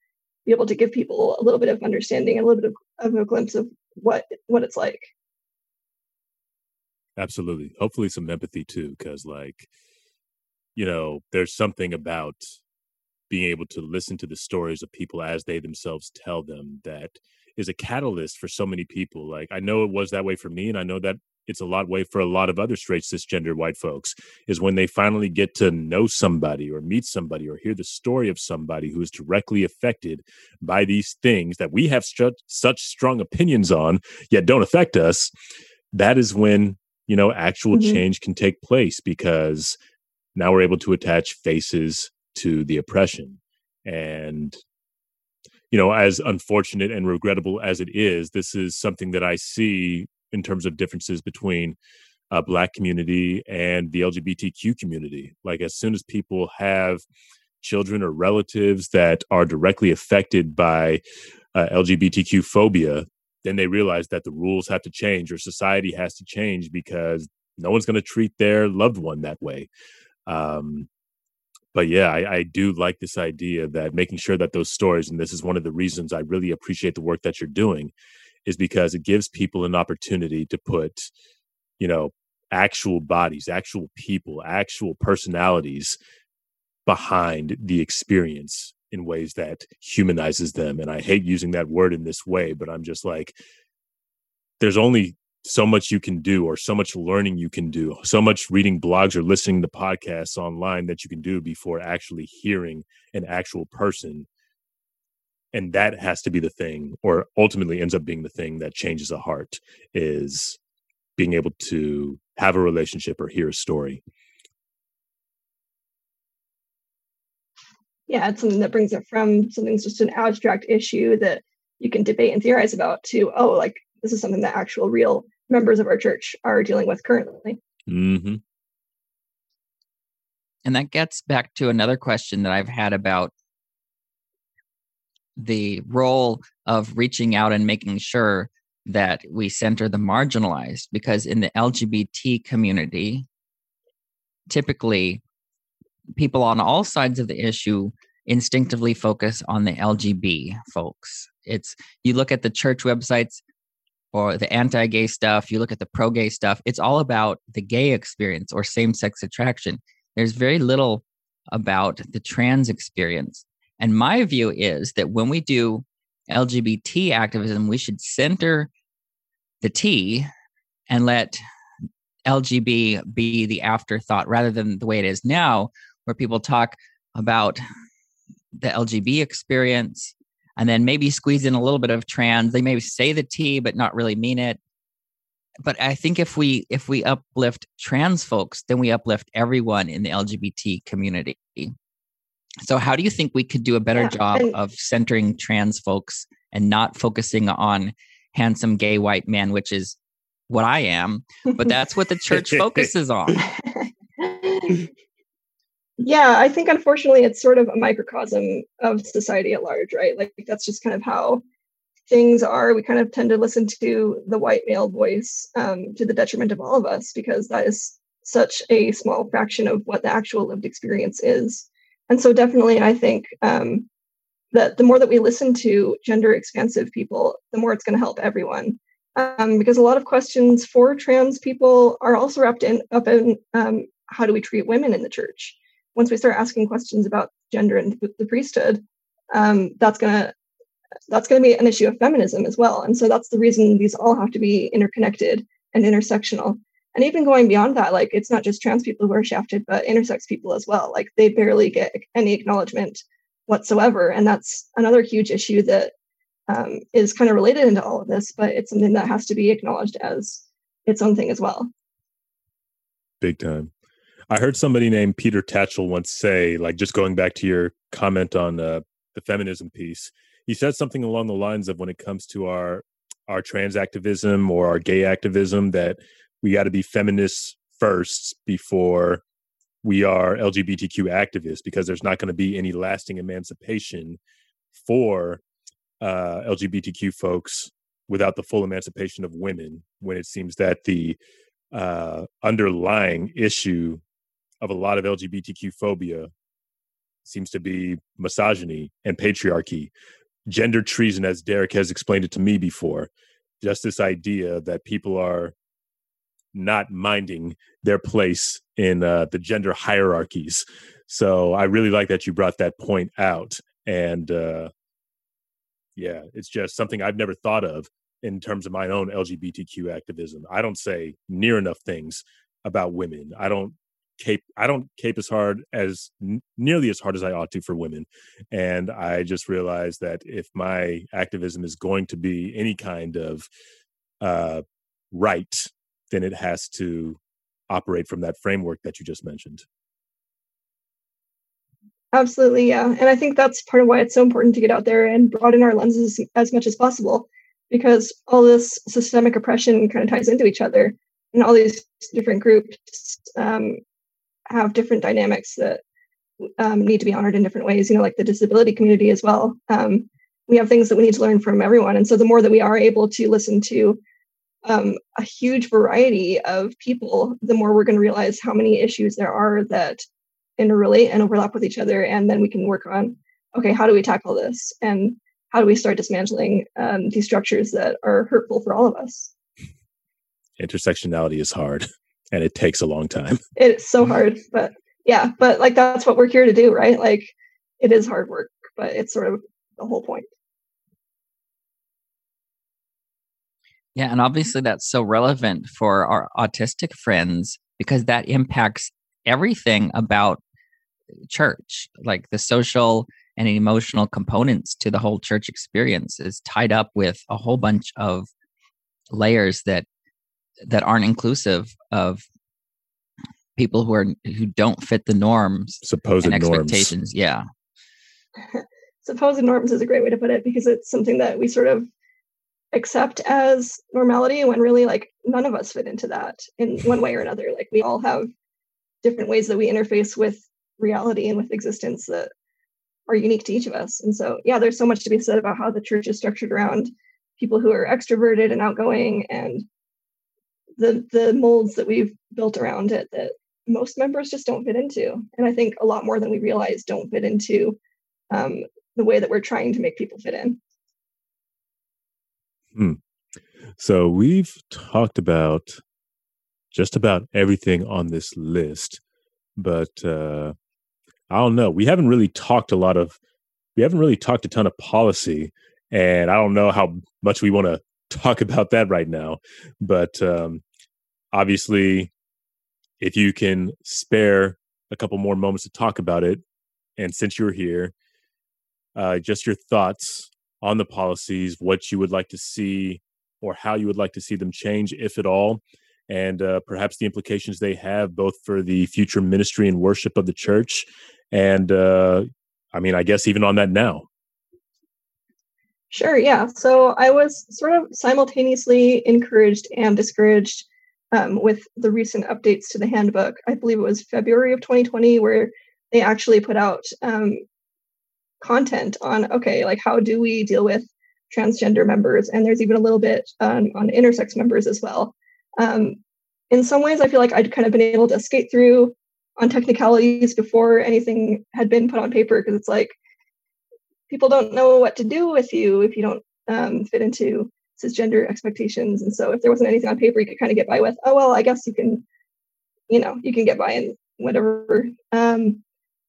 be able to give people a little bit of understanding, a little bit of, of a glimpse of what what it's like. Absolutely. Hopefully some empathy too, because like you know, there's something about being able to listen to the stories of people as they themselves tell them that is a catalyst for so many people. Like I know it was that way for me, and I know that it's a lot way for a lot of other straight cisgender white folks is when they finally get to know somebody or meet somebody or hear the story of somebody who is directly affected by these things that we have such, such strong opinions on yet don't affect us that is when you know actual mm-hmm. change can take place because now we're able to attach faces to the oppression. And you know as unfortunate and regrettable as it is this is something that i see in terms of differences between a black community and the lgbtq community. Like as soon as people have children or relatives that are directly affected by uh, lgbtq phobia then they realize that the rules have to change or society has to change because no one's going to treat their loved one that way um, but yeah, I, I, do like this idea that making sure that those stories, and this is one of the reasons I really appreciate the work that you're doing, is because it gives people an opportunity to put, you know, actual bodies, actual people, actual personalities behind the experience in ways that humanizes them. And I hate using that word in this way, but I'm just like, there's only so much you can do or so much learning you can do so much reading blogs or listening to podcasts online that you can do before actually hearing an actual person. And that has to be the thing or ultimately ends up being the thing that changes a heart is being able to have a relationship or hear a story. Yeah it's something that brings it from something's just an abstract issue that you can debate and theorize about to oh like this is something that actual real members of our church are dealing with currently. Mm-hmm. And that gets back to another question that I've had about the role of reaching out and making sure that we center the marginalized because in the LGBT community, typically people on all sides of the issue instinctively focus on the LGB folks. It's you look at the church websites, or the anti gay stuff, you look at the pro gay stuff, it's all about the gay experience or same sex attraction. There's very little about the trans experience. And my view is that when we do LGBT activism, we should center the T and let LGB be the afterthought rather than the way it is now, where people talk about the LGB experience and then maybe squeeze in a little bit of trans. They may say the T but not really mean it. But I think if we if we uplift trans folks, then we uplift everyone in the LGBT community. So how do you think we could do a better yeah, job and- of centering trans folks and not focusing on handsome gay white man, which is what I am, but that's what the <laughs> church focuses on. <laughs> yeah i think unfortunately it's sort of a microcosm of society at large right? Like that's just kind of how things are. We kind of tend to listen to the white male voice um, to the detriment of all of us because that is such a small fraction of what the actual lived experience is. And so definitely i think um, that the more that we listen to gender expansive people the more it's going to help everyone. Um, because a lot of questions for trans people are also wrapped in up in um, how do we treat women in the church once we start asking questions about gender and the priesthood, um, that's gonna that's gonna be an issue of feminism as well. And so that's the reason these all have to be interconnected and intersectional. And even going beyond that, like it's not just trans people who are shafted, but intersex people as well. Like they barely get any acknowledgement whatsoever. And that's another huge issue that um, is kind of related into all of this, but it's something that has to be acknowledged as its own thing as well. Big time. I heard somebody named Peter Tatchell once say, like, just going back to your comment on uh, the feminism piece, he said something along the lines of when it comes to our our trans activism or our gay activism that we got to be feminists first before we are LGBTQ activists because there's not going to be any lasting emancipation for uh, LGBTQ folks without the full emancipation of women. When it seems that the uh, underlying issue of a lot of LGBTQ phobia seems to be misogyny and patriarchy, gender treason, as Derek has explained it to me before. Just this idea that people are not minding their place in uh, the gender hierarchies. So I really like that you brought that point out. And uh, yeah, it's just something I've never thought of in terms of my own LGBTQ activism. I don't say near enough things about women. I don't cape i don't cape as hard as nearly as hard as i ought to for women. And i just realized that if my activism is going to be any kind of uh, right then it has to operate from that framework that you just mentioned. Absolutely yeah. And i think that's part of why it's so important to get out there and broaden our lenses as much as possible because all this systemic oppression kind of ties into each other and all these different groups um, have different dynamics that um, need to be honored in different ways, you know, like the disability community as well. Um, we have things that we need to learn from everyone. And so the more that we are able to listen to um, a huge variety of people, the more we're going to realize how many issues there are that interrelate and overlap with each other. And then we can work on, okay, how do we tackle this? And how do we start dismantling um, these structures that are hurtful for all of us? Intersectionality is hard. <laughs> and it takes a long time. <laughs> It's so mm-hmm. hard, but yeah, but like that's what we're here to do, right? Like it is hard work, but it's sort of the whole point. Yeah, and obviously that's so relevant for our autistic friends because that impacts everything about church, like the social and emotional components to the whole church experience is tied up with a whole bunch of layers that that aren't inclusive of people who are who don't fit the norms supposed and norms. expectations yeah. <laughs> Supposed norms is a great way to put it because it's something that we sort of accept as normality when really like none of us fit into that in one way or another. Like we all have different ways that we interface with reality and with existence that are unique to each of us. And so yeah there's so much to be said about how the church is structured around people who are extroverted and outgoing and the the molds that we've built around it that most members just don't fit into. And i think a lot more than we realize don't fit into um, the way that we're trying to make people fit in. Hmm. so we've talked about just about everything on this list but uh i don't know. We haven't really talked a lot of we haven't really talked a ton of policy and i don't know how much we want to talk <laughs> about that right now. But um obviously if you can spare a couple more moments to talk about it and since you're here uh, just your thoughts on the policies what you would like to see or how you would like to see them change if at all and uh, perhaps the implications they have both for the future ministry and worship of the church and uh, i mean i guess even on that now. Sure yeah. So i was sort of simultaneously encouraged and discouraged um, with the recent updates to the handbook. I believe it was February of 2020 where they actually put out um, content on okay, like how do we deal with transgender members, and there's even a little bit um, on intersex members as well. Um, in some ways, I feel like I'd kind of been able to skate through on technicalities before anything had been put on paper because it's like people don't know what to do with you if you don't um, fit into cisgender expectations. And so if there wasn't anything on paper, you could kind of get by with, oh, well, I guess you can, you know, you can get by in whatever. Um,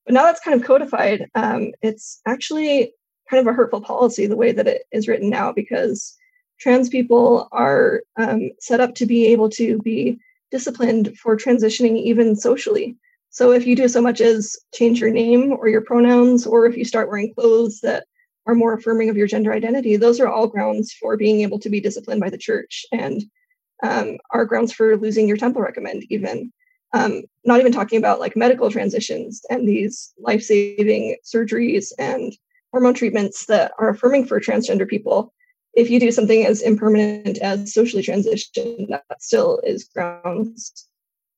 but now that's kind of codified. Um, it's actually kind of a hurtful policy the way that it is written now because trans people are um, set up to be able to be disciplined for transitioning even socially. So if you do so much as change your name or your pronouns, or if you start wearing clothes that are more affirming of your gender identity, those are all grounds for being able to be disciplined by the church and um, are grounds for losing your temple recommend, even. Um, not even talking about like medical transitions and these life saving surgeries and hormone treatments that are affirming for transgender people. If you do something as impermanent as socially transition, that still is grounds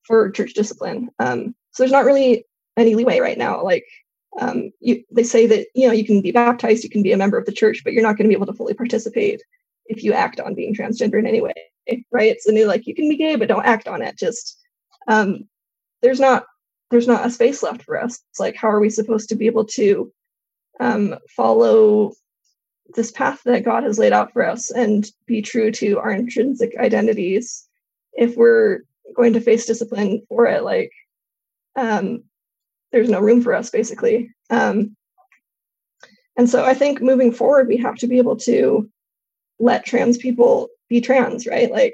for church discipline. Um, so there's not really any leeway right now. Like um, you, they say that you know you can be baptized, you can be a member of the church, but you're not going to be able to fully participate if you act on being transgender in any way, right? It's the new like you can be gay, but don't act on it. Just um, there's not there's not a space left for us. It's like how are we supposed to be able to um, follow this path that God has laid out for us and be true to our intrinsic identities if we're going to face discipline for it? Like um, there's no room for us basically. Um, and so i think moving forward we have to be able to let trans people be trans right? Like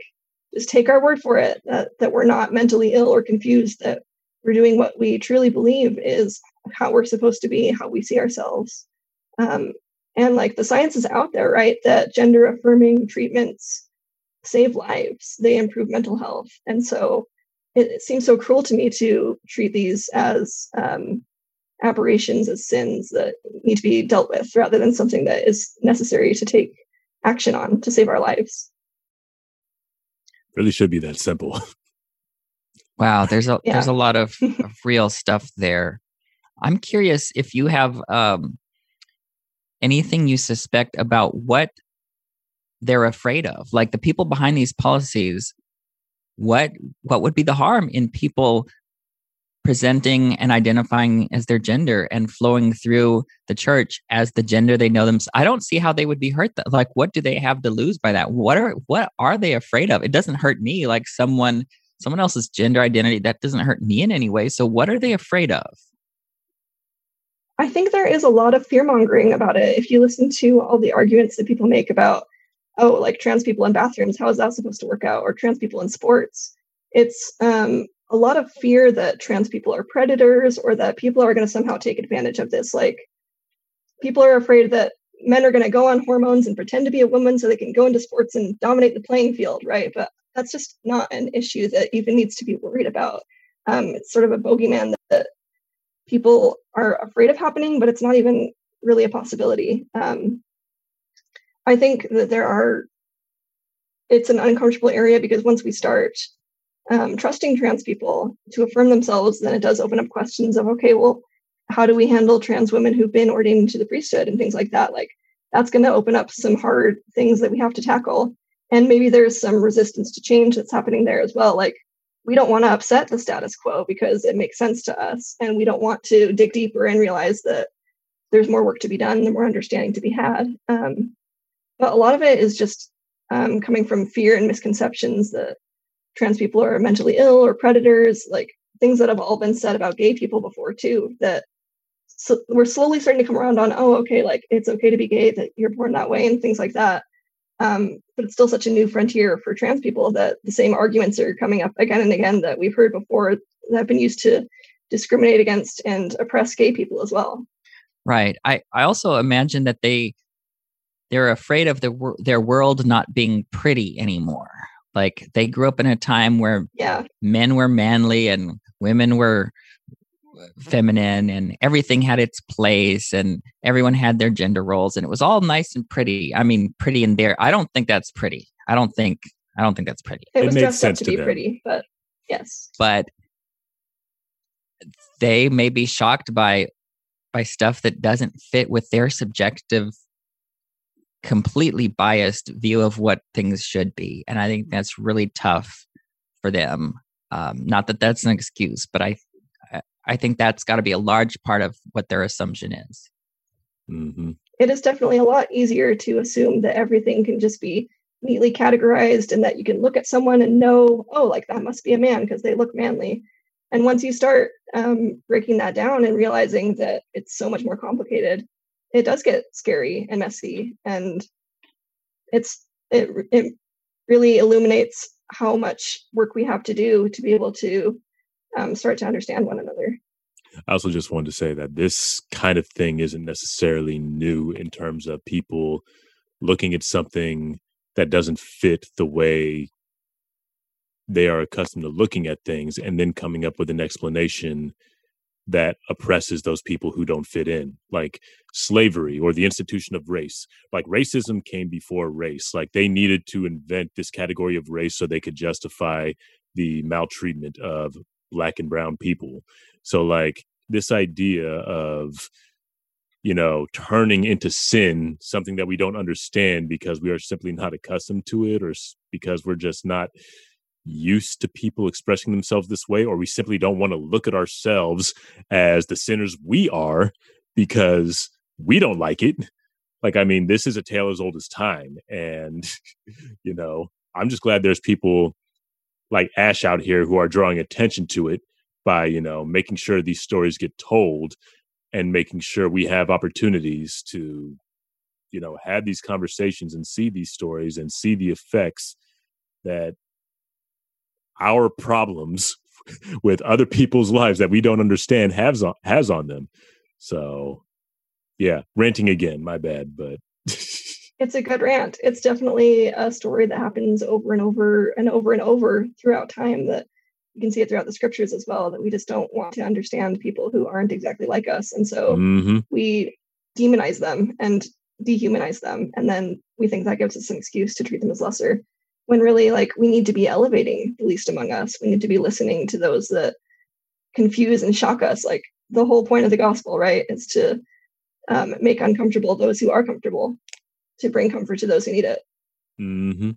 just take our word for it that, that we're not mentally ill or confused that we're doing what we truly believe is how we're supposed to be how we see ourselves. Um, and like the science is out there right that gender affirming treatments save lives. They improve mental health. And so it, it seems so cruel to me to treat these as um, aberrations, as sins that need to be dealt with, rather than something that is necessary to take action on to save our lives. Really should be that simple. <laughs> Wow, there's a <laughs> yeah. there's a lot of, <laughs> of real stuff there. I'm curious if you have um, anything you suspect about what they're afraid of, like the people behind these policies what what would be the harm in people presenting and identifying as their gender and flowing through the church as the gender they know them i don't see how they would be hurt like what do they have to lose by that? What are what are they afraid of? It doesn't hurt me like someone someone else's gender identity that doesn't hurt me in any way so what are they afraid of? I think there is a lot of fear mongering about it. If you listen to all the arguments that people make about oh, like trans people in bathrooms, how is that supposed to work out? Or trans people in sports. It's um, a lot of fear that trans people are predators or that people are going to somehow take advantage of this. Like, people are afraid that men are going to go on hormones and pretend to be a woman so they can go into sports and dominate the playing field, right? But that's just not an issue that even needs to be worried about. Um, it's sort of a bogeyman that, that, people are afraid of happening, but it's not even really a possibility. Um, I think that there are, it's an uncomfortable area because once we start um, trusting trans people to affirm themselves, then it does open up questions of, okay, well, how do we handle trans women who've been ordained to the priesthood and things like that? Like, that's going to open up some hard things that we have to tackle. And maybe there's some resistance to change that's happening there as well. Like, we don't want to upset the status quo because it makes sense to us. And we don't want to dig deeper and realize that there's more work to be done and more understanding to be had. Um, but a lot of it is just um, coming from fear and misconceptions that trans people are mentally ill or predators, like things that have all been said about gay people before too. That so we're slowly starting to come around on, oh, okay, like it's okay to be gay, that you're born that way, and things like that. Um, but it's still such a new frontier for trans people that the same arguments are coming up again and again that we've heard before that have been used to discriminate against and oppress gay people as well. Right. I, I also imagine that they they're afraid of the their world not being pretty anymore. Like they grew up in a time where yeah. men were manly and women were feminine and everything had its place and everyone had their gender roles and it was all nice and pretty. I mean, pretty in there. I don't think that's pretty. I don't think I don't think that's pretty. It, it was makes sense to, to be them. pretty, but yes. But they may be shocked by by stuff that doesn't fit with their subjective completely biased view of what things should be and i think that's really tough for them. Um, not that that's an excuse but i i think that's got to be a large part of what their assumption is. Mm-hmm. it is definitely a lot easier to assume that everything can just be neatly categorized and that you can look at someone and know oh like that must be a man because they look manly. And once you start um, breaking that down and realizing that it's so much more complicated it does get scary and messy and it's it, it really illuminates how much work we have to do to be able to um, start to understand one another. I also just wanted to say that this kind of thing isn't necessarily new in terms of people looking at something that doesn't fit the way they are accustomed to looking at things and then coming up with an explanation that oppresses those people who don't fit in, like slavery or the institution of race. Like racism came before race. Like they needed to invent this category of race so they could justify the maltreatment of black and brown people. So, like, this idea of, you know, turning into sin something that we don't understand because we are simply not accustomed to it or because we're just not used to people expressing themselves this way, or we simply don't want to look at ourselves as the sinners we are because we don't like it. Like, I mean, this is a tale as old as time. And, <laughs> you know, I'm just glad there's people like Ash out here who are drawing attention to it by, you know, making sure these stories get told and making sure we have opportunities to, you know, have these conversations and see these stories and see the effects that our problems with other people's lives that we don't understand has on, has on them. So, yeah, ranting again. My bad, but <laughs> it's a good rant. It's definitely a story that happens over and over and over and over throughout time. That you can see it throughout the scriptures as well. That we just don't want to understand people who aren't exactly like us, and so mm-hmm. we demonize them and dehumanize them, and then we think that gives us an excuse to treat them as lesser when really like we need to be elevating the least among us. We need to be listening to those that confuse and shock us. Like the whole point of the gospel right is to um, make uncomfortable those who are comfortable to bring comfort to those who need it. Mm-hmm.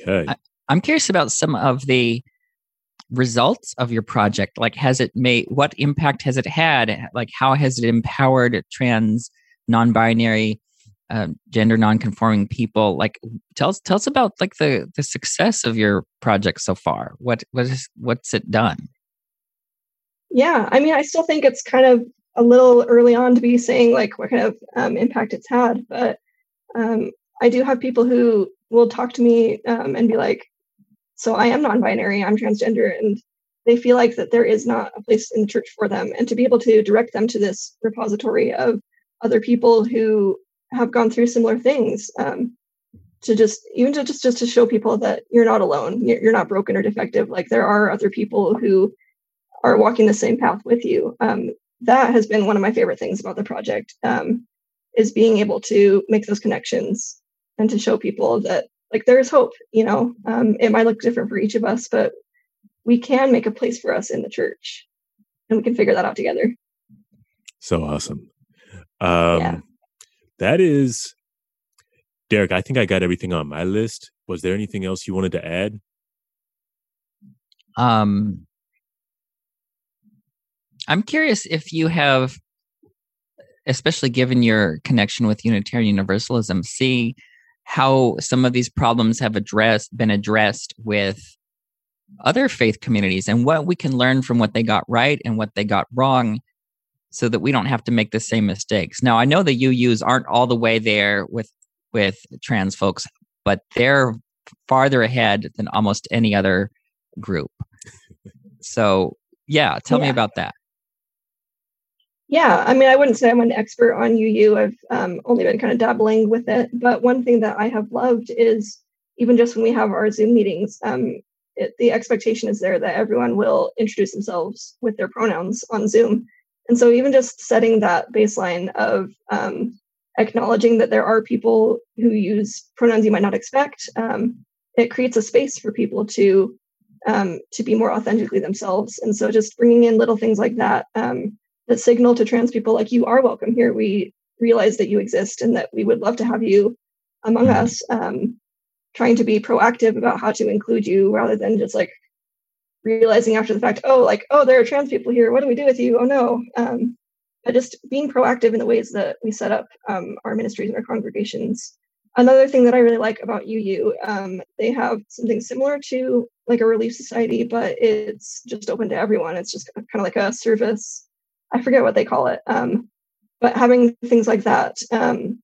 okay. I, i'm curious about some of the results of your project. Like has it made what impact has it had? Like how has it empowered trans non-binary uh, gender non-conforming people like tell us tell us about like the the success of your project so far what what is what's it done yeah i mean i still think it's kind of a little early on to be saying like what kind of um, impact it's had but um, I do have people who will talk to me um, and be like, "So I am non-binary. I'm transgender," and they feel like that there is not a place in the church for them, and to be able to direct them to this repository of other people who have gone through similar things. Um, to just even to just just to show people that you're not alone you're, not broken or defective like there are other people who are walking the same path with you um, that has been one of my favorite things about the project um, is being able to make those connections and to show people that like there's hope you know um, it might look different for each of us but we can make a place for us in the church and we can figure that out together so awesome um, yeah. That is derek i think i got everything on my list. Was there anything else you wanted to add? Um I'm curious if you have, especially given your connection with Unitarian Universalism, see how some of these problems have addressed been addressed with other faith communities and what we can learn from what they got right and what they got wrong so that we don't have to make the same mistakes. Now I know the UUs aren't all the way there with with trans folks, but they're farther ahead than almost any other group. So yeah, tell yeah. me about that. Yeah, I mean, I wouldn't say I'm an expert on UU. I've um, only been kind of dabbling with it. But one thing that I have loved is even just when we have our Zoom meetings, um, it, the expectation is there that everyone will introduce themselves with their pronouns on Zoom. And so, even just setting that baseline of um, acknowledging that there are people who use pronouns you might not expect, um, it creates a space for people to um, to be more authentically themselves. And so, just bringing in little things like that um, the signal to trans people like you are welcome here we realize that you exist and that we would love to have you among mm-hmm. us um, trying to be proactive about how to include you rather than just like realizing after the fact oh like oh there are trans people here. What do we do with you? Oh no. Um, but just being proactive in the ways that we set up um, our ministries and our congregations. Another thing that i really like about uu um, they have something similar to like a relief society but it's just open to everyone. It's just kind of like a service. I forget what they call it. Um, but having things like that um,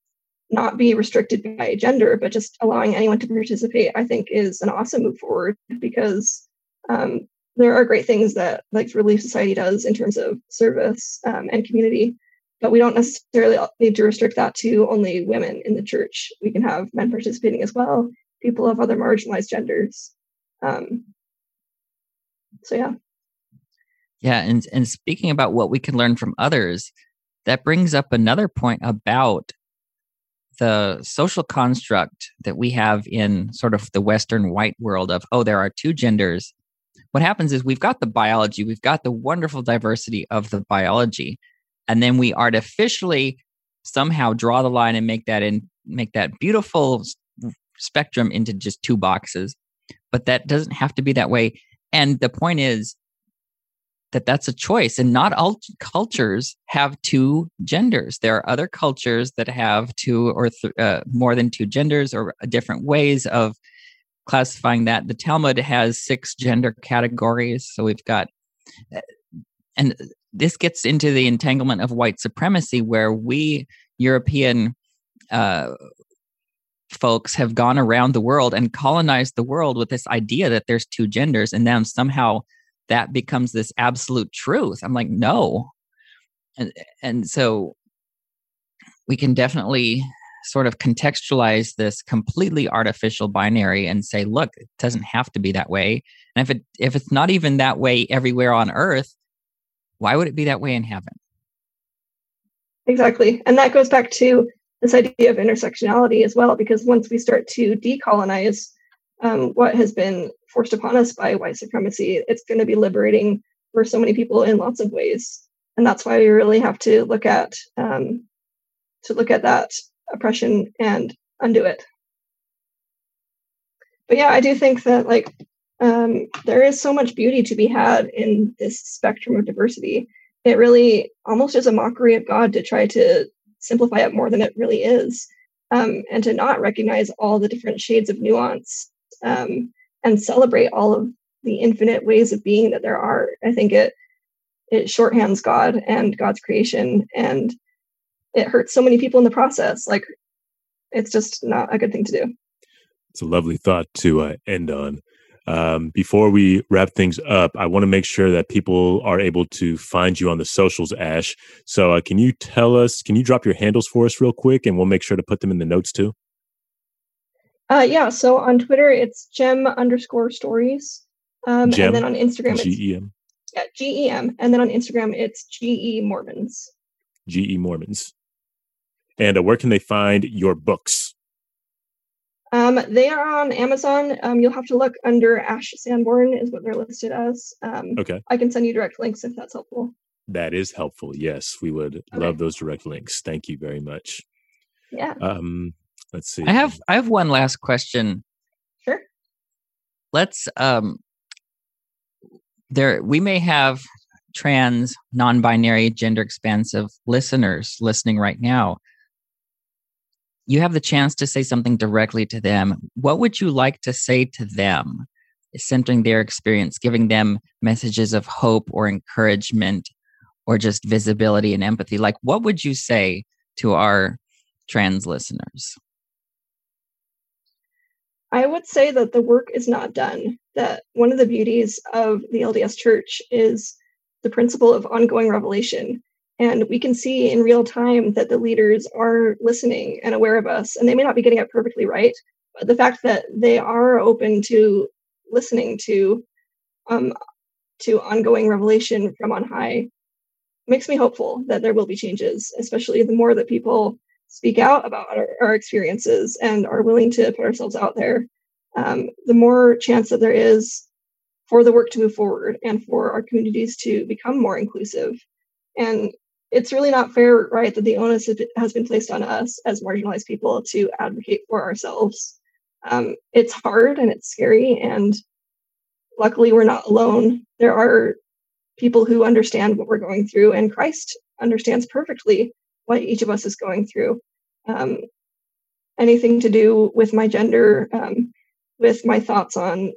not be restricted by gender, but just allowing anyone to participate, I think is an awesome move forward because um, there are great things that like Relief Society does in terms of service um, and community, but we don't necessarily need to restrict that to only women in the church. We can have men participating as well, people of other marginalized genders. Um, so yeah. Yeah, and and speaking about what we can learn from others, that brings up another point about the social construct that we have in sort of the western white world of oh there are two genders what happens is we've got the biology we've got the wonderful diversity of the biology and then we artificially somehow draw the line and make that in make that beautiful spectrum into just two boxes. But that doesn't have to be that way. And the point is that that's a choice and not all cultures have two genders. There are other cultures that have two or th- uh, more than two genders or different ways of classifying that the talmud has six gender categories so we've got uh, and this gets into the entanglement of white supremacy where we european uh, folks have gone around the world and colonized the world with this idea that there's two genders and then somehow that becomes this absolute truth. I'm like, no. And, and so we can definitely sort of contextualize this completely artificial binary and say, look, it doesn't have to be that way. And if it if it's not even that way everywhere on earth, why would it be that way in heaven? Exactly. And that goes back to this idea of intersectionality as well, because once we start to decolonize um, what has been forced upon us by white supremacy, it's going to be liberating for so many people in lots of ways. And that's why we really have to look at um, to look at that oppression and undo it. But yeah, I do think that like um, there is so much beauty to be had in this spectrum of diversity. It really almost is a mockery of God to try to simplify it more than it really is, um, and to not recognize all the different shades of nuance um, and celebrate all of the infinite ways of being that there are. I think it it shorthands God and God's creation, and it hurts so many people in the process. Like it's just not a good thing to do. It's a lovely thought to uh, end on. Um, before we wrap things up, I want to make sure that people are able to find you on the socials, Ash. So, uh, can you tell us, can you drop your handles for us real quick and we'll make sure to put them in the notes too? Uh, yeah. So on Twitter, it's gem underscore stories. Um, gem, and then on Instagram, it's G-E-M. Yeah, G-E-M. And then on Instagram, it's G-E Mormons. G-E Mormons. And uh, where can they find your books? Um, they are on Amazon. Um, you'll have to look under Ash Sanborn is what they're listed as. Um, okay. I can send you direct links if that's helpful. That is helpful. Yes, we would okay. love those direct links. Thank you very much. Yeah. Um, let's see. I have I have one last question. Sure. Let's um. There, we may have trans, non-binary, gender expansive listeners listening right now you have the chance to say something directly to them. What would you like to say to them, centering their experience, giving them messages of hope or encouragement or just visibility and empathy? Like, what would you say to our trans listeners? I would say that the work is not done. That one of the beauties of the LDS Church is the principle of ongoing revelation. And we can see in real time that the leaders are listening and aware of us. And they may not be getting it perfectly right, but the fact that they are open to listening to um, to ongoing revelation from on high makes me hopeful that there will be changes, especially the more that people speak out about our, our experiences and are willing to put ourselves out there, um, the more chance that there is for the work to move forward and for our communities to become more inclusive. And it's really not fair, right, that the onus has been placed on us as marginalized people to advocate for ourselves. Um, it's hard and it's scary, and luckily we're not alone. There are people who understand what we're going through, and Christ understands perfectly what each of us is going through. Um, anything to do with my gender, um, with my thoughts on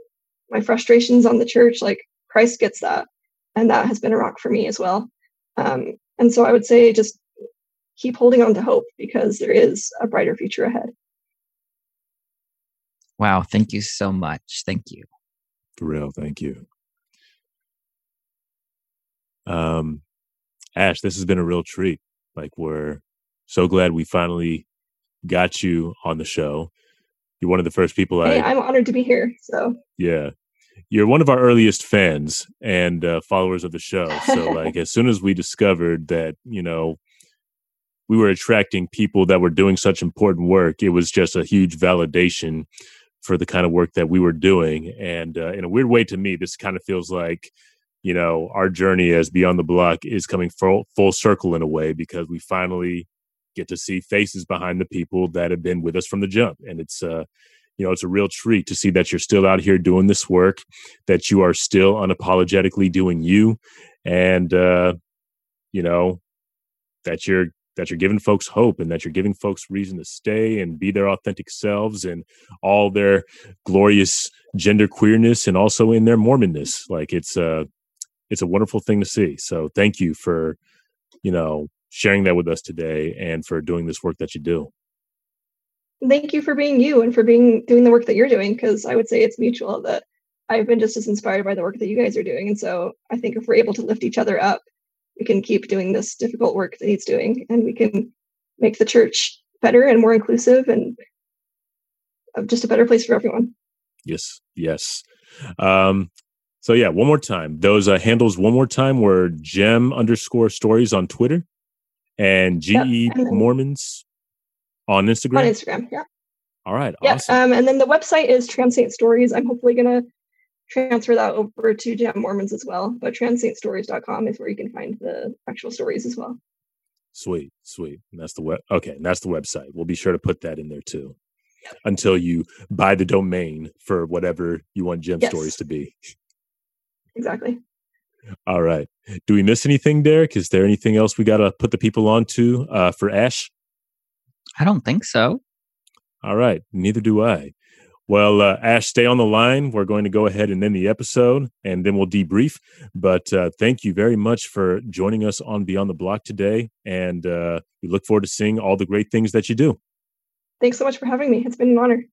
my frustrations on the church, like Christ gets that, and that has been a rock for me as well. Um, and so I would say just keep holding on to hope because there is a brighter future ahead. Wow. Thank you so much. Thank you. For real. Thank you. Um, Ash, this has been a real treat. Like, we're so glad we finally got you on the show. You're one of the first people hey, I. I'm honored to be here. So, yeah you're one of our earliest fans and uh, followers of the show. <laughs> So, like, as soon as we discovered that, you know, we were attracting people that were doing such important work, it was just a huge validation for the kind of work that we were doing. And uh, in a weird way, to me, this kind of feels like, you know, our journey as Beyond the Block is coming full, full circle in a way because we finally get to see faces behind the people that have been with us from the jump. And it's, uh, you know it's a real treat to see that you're still out here doing this work that you are still unapologetically doing you and uh you know that you're that you're giving folks hope and that you're giving folks reason to stay and be their authentic selves and all their glorious gender queerness and also in their mormonness. Like it's a it's a wonderful thing to see. So thank you for you know sharing that with us today and for doing this work that you do thank you for being you and for being doing the work that you're doing because I would say it's mutual that I've been just as inspired by the work that you guys are doing. And so I think if we're able to lift each other up, we can keep doing this difficult work that he's doing and we can make the church better and more inclusive and just a better place for everyone. Yes, yes. Um, so yeah, one more time. Those uh, handles one more time were gem underscore stories on Twitter and GE yep. Mormons on Instagram? On Instagram, yeah. All right, yeah, awesome. Um, and then the website is Trans Saint Stories. I'm hopefully going to transfer that over to Gem Mormons as well. But transsaintstories.com is where you can find the actual stories as well. Sweet, sweet. And that's the web. Okay, and that's the website. We'll be sure to put that in there too. Until you buy the domain for whatever you want Gem yes. Stories to be. Exactly. All right. Do we miss anything, Derek? Is there anything else we got to put the people on to uh, for Ash? I don't think so. All right. Neither do I. Well, uh, Ash, stay on the line. We're going to go ahead and end the episode and then we'll debrief. But uh, thank you very much for joining us on Beyond the Block today. And uh, we look forward to seeing all the great things that you do. Thanks so much for having me. It's been an honor.